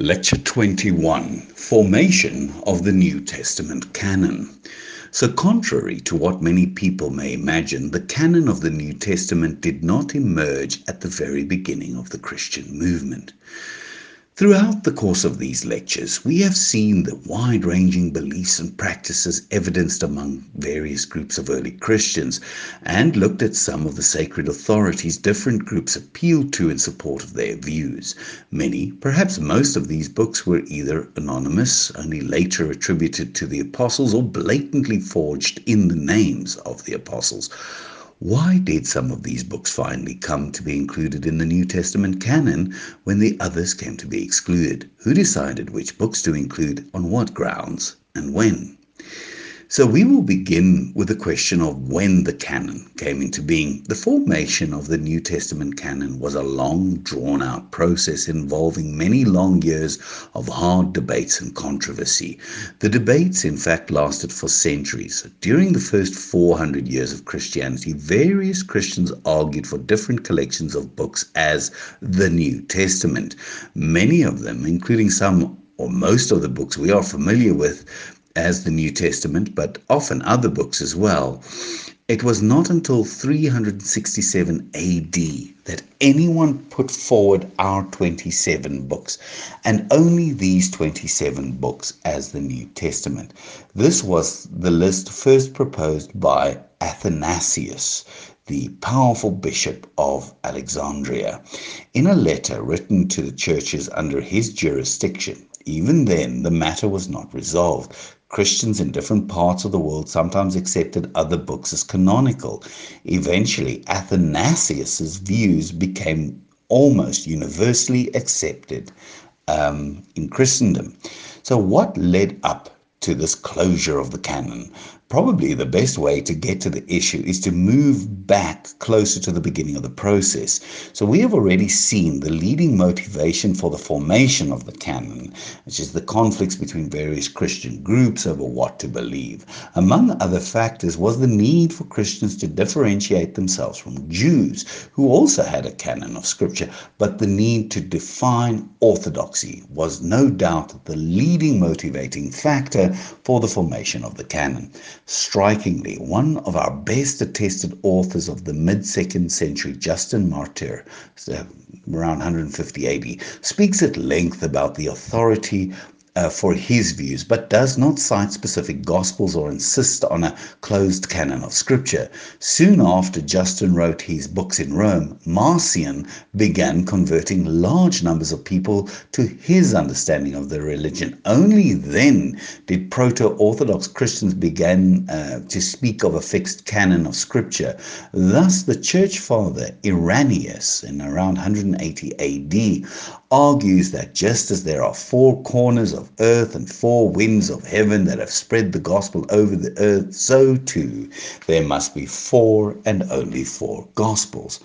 Lecture 21 Formation of the New Testament Canon. So, contrary to what many people may imagine, the canon of the New Testament did not emerge at the very beginning of the Christian movement. Throughout the course of these lectures, we have seen the wide ranging beliefs and practices evidenced among various groups of early Christians and looked at some of the sacred authorities different groups appealed to in support of their views. Many, perhaps most of these books were either anonymous, only later attributed to the apostles, or blatantly forged in the names of the apostles. Why did some of these books finally come to be included in the New Testament canon when the others came to be excluded? Who decided which books to include on what grounds and when? So we will begin with the question of when the canon came into being. The formation of the New Testament canon was a long, drawn out process involving many long years of hard debates and controversy. The debates, in fact, lasted for centuries. During the first 400 years of Christianity, various Christians argued for different collections of books as the New Testament. Many of them, including some or most of the books we are familiar with, as the New Testament, but often other books as well. It was not until 367 AD that anyone put forward our 27 books, and only these 27 books as the New Testament. This was the list first proposed by Athanasius, the powerful bishop of Alexandria, in a letter written to the churches under his jurisdiction. Even then, the matter was not resolved. Christians in different parts of the world sometimes accepted other books as canonical. Eventually, Athanasius's views became almost universally accepted um, in Christendom. So, what led up to this closure of the canon? Probably the best way to get to the issue is to move back closer to the beginning of the process. So, we have already seen the leading motivation for the formation of the canon, which is the conflicts between various Christian groups over what to believe. Among other factors, was the need for Christians to differentiate themselves from Jews, who also had a canon of Scripture, but the need to define orthodoxy was no doubt the leading motivating factor for the formation of the canon. Strikingly, one of our best attested authors of the mid second century, Justin Martyr, around 150 AD, speaks at length about the authority uh, for his views, but does not cite specific gospels or insist on a closed canon of scripture. Soon after Justin wrote his books in Rome, Marcion began converting large numbers of people to his understanding of the religion. Only then did proto Orthodox Christians begin uh, to speak of a fixed canon of scripture. Thus, the church father Irenaeus, in around 180 AD, argues that just as there are four corners of earth and four winds of heaven that have spread the gospel over the earth, so too there must be four and only four gospels.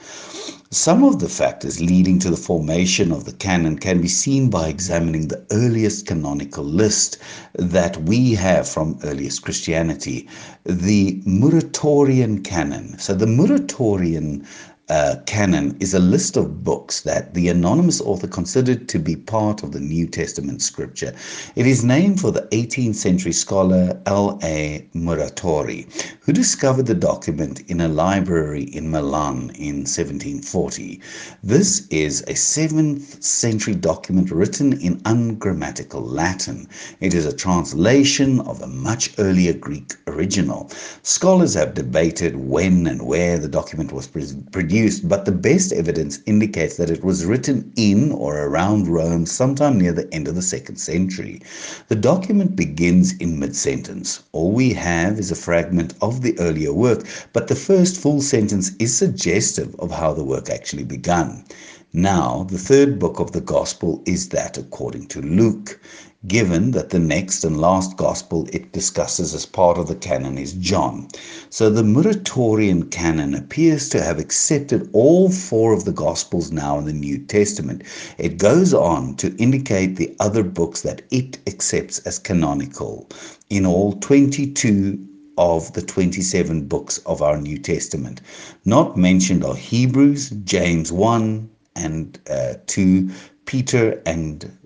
Some of the factors leading to the formation of the canon can be seen by examining the earliest canonical list that we have from earliest Christianity, the Muratorian canon. So the Muratorian uh, canon is a list of books that the anonymous author considered to be part of the New Testament scripture. It is named for the 18th century scholar L.A. Muratori, who discovered the document in a library in Milan in 1740. This is a 7th century document written in ungrammatical Latin. It is a translation of a much earlier Greek original. Scholars have debated when and where the document was produced but the best evidence indicates that it was written in or around Rome sometime near the end of the second century. The document begins in mid sentence. All we have is a fragment of the earlier work, but the first full sentence is suggestive of how the work actually began. Now, the third book of the Gospel is that according to Luke given that the next and last gospel it discusses as part of the canon is John. So the Muratorian canon appears to have accepted all four of the gospels now in the New Testament. It goes on to indicate the other books that it accepts as canonical. In all, 22 of the 27 books of our New Testament. Not mentioned are Hebrews, James 1 and uh, 2, Peter and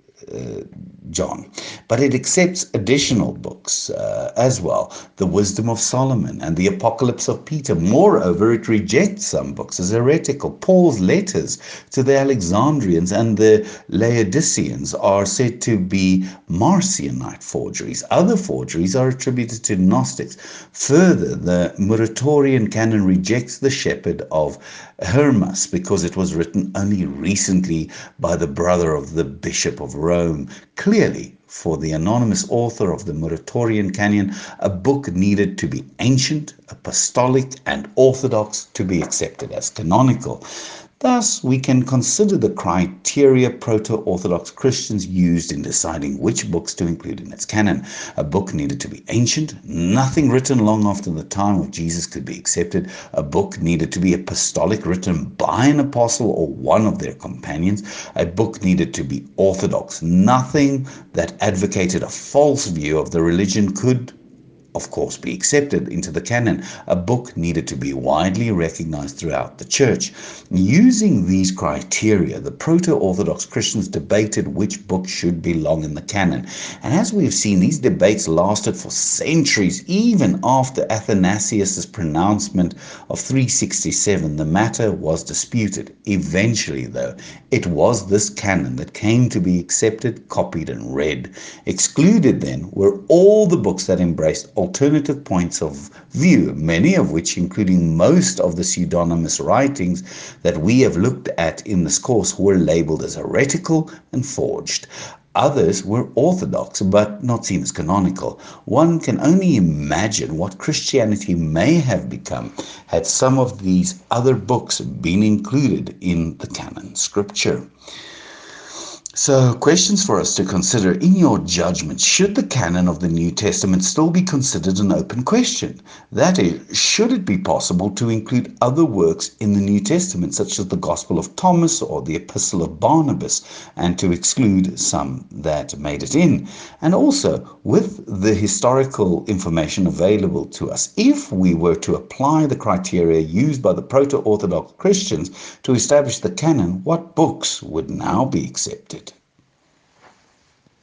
John, but it accepts additional books uh, as well the Wisdom of Solomon and the Apocalypse of Peter. Moreover, it rejects some books as heretical. Paul's letters to the Alexandrians and the Laodiceans are said to be Marcionite forgeries. Other forgeries are attributed to Gnostics. Further, the Muratorian canon rejects the Shepherd of Hermas because it was written only recently by the brother of the Bishop of Rome. Clearly, for the anonymous author of the Muratorian Canon, a book needed to be ancient, apostolic, and orthodox to be accepted as canonical. Thus, we can consider the criteria Proto Orthodox Christians used in deciding which books to include in its canon. A book needed to be ancient, nothing written long after the time of Jesus could be accepted. A book needed to be apostolic, written by an apostle or one of their companions. A book needed to be orthodox, nothing that advocated a false view of the religion could of course, be accepted into the canon. A book needed to be widely recognized throughout the church. Using these criteria, the proto Orthodox Christians debated which book should belong in the canon. And as we've seen, these debates lasted for centuries, even after Athanasius' pronouncement of 367. The matter was disputed. Eventually, though, it was this canon that came to be accepted, copied, and read. Excluded then were all the books that embraced alternative points of view, many of which, including most of the pseudonymous writings that we have looked at in this course, were labeled as heretical and forged. Others were orthodox but not seen as canonical. One can only imagine what Christianity may have become had some of these other books been included in the canon scripture. So, questions for us to consider in your judgment should the canon of the New Testament still be considered an open question? That is, should it be possible to include other works in the New Testament, such as the Gospel of Thomas or the Epistle of Barnabas, and to exclude some that made it in? And also, with the historical information available to us, if we were to apply the criteria used by the proto Orthodox Christians to establish the canon, what books would now be accepted?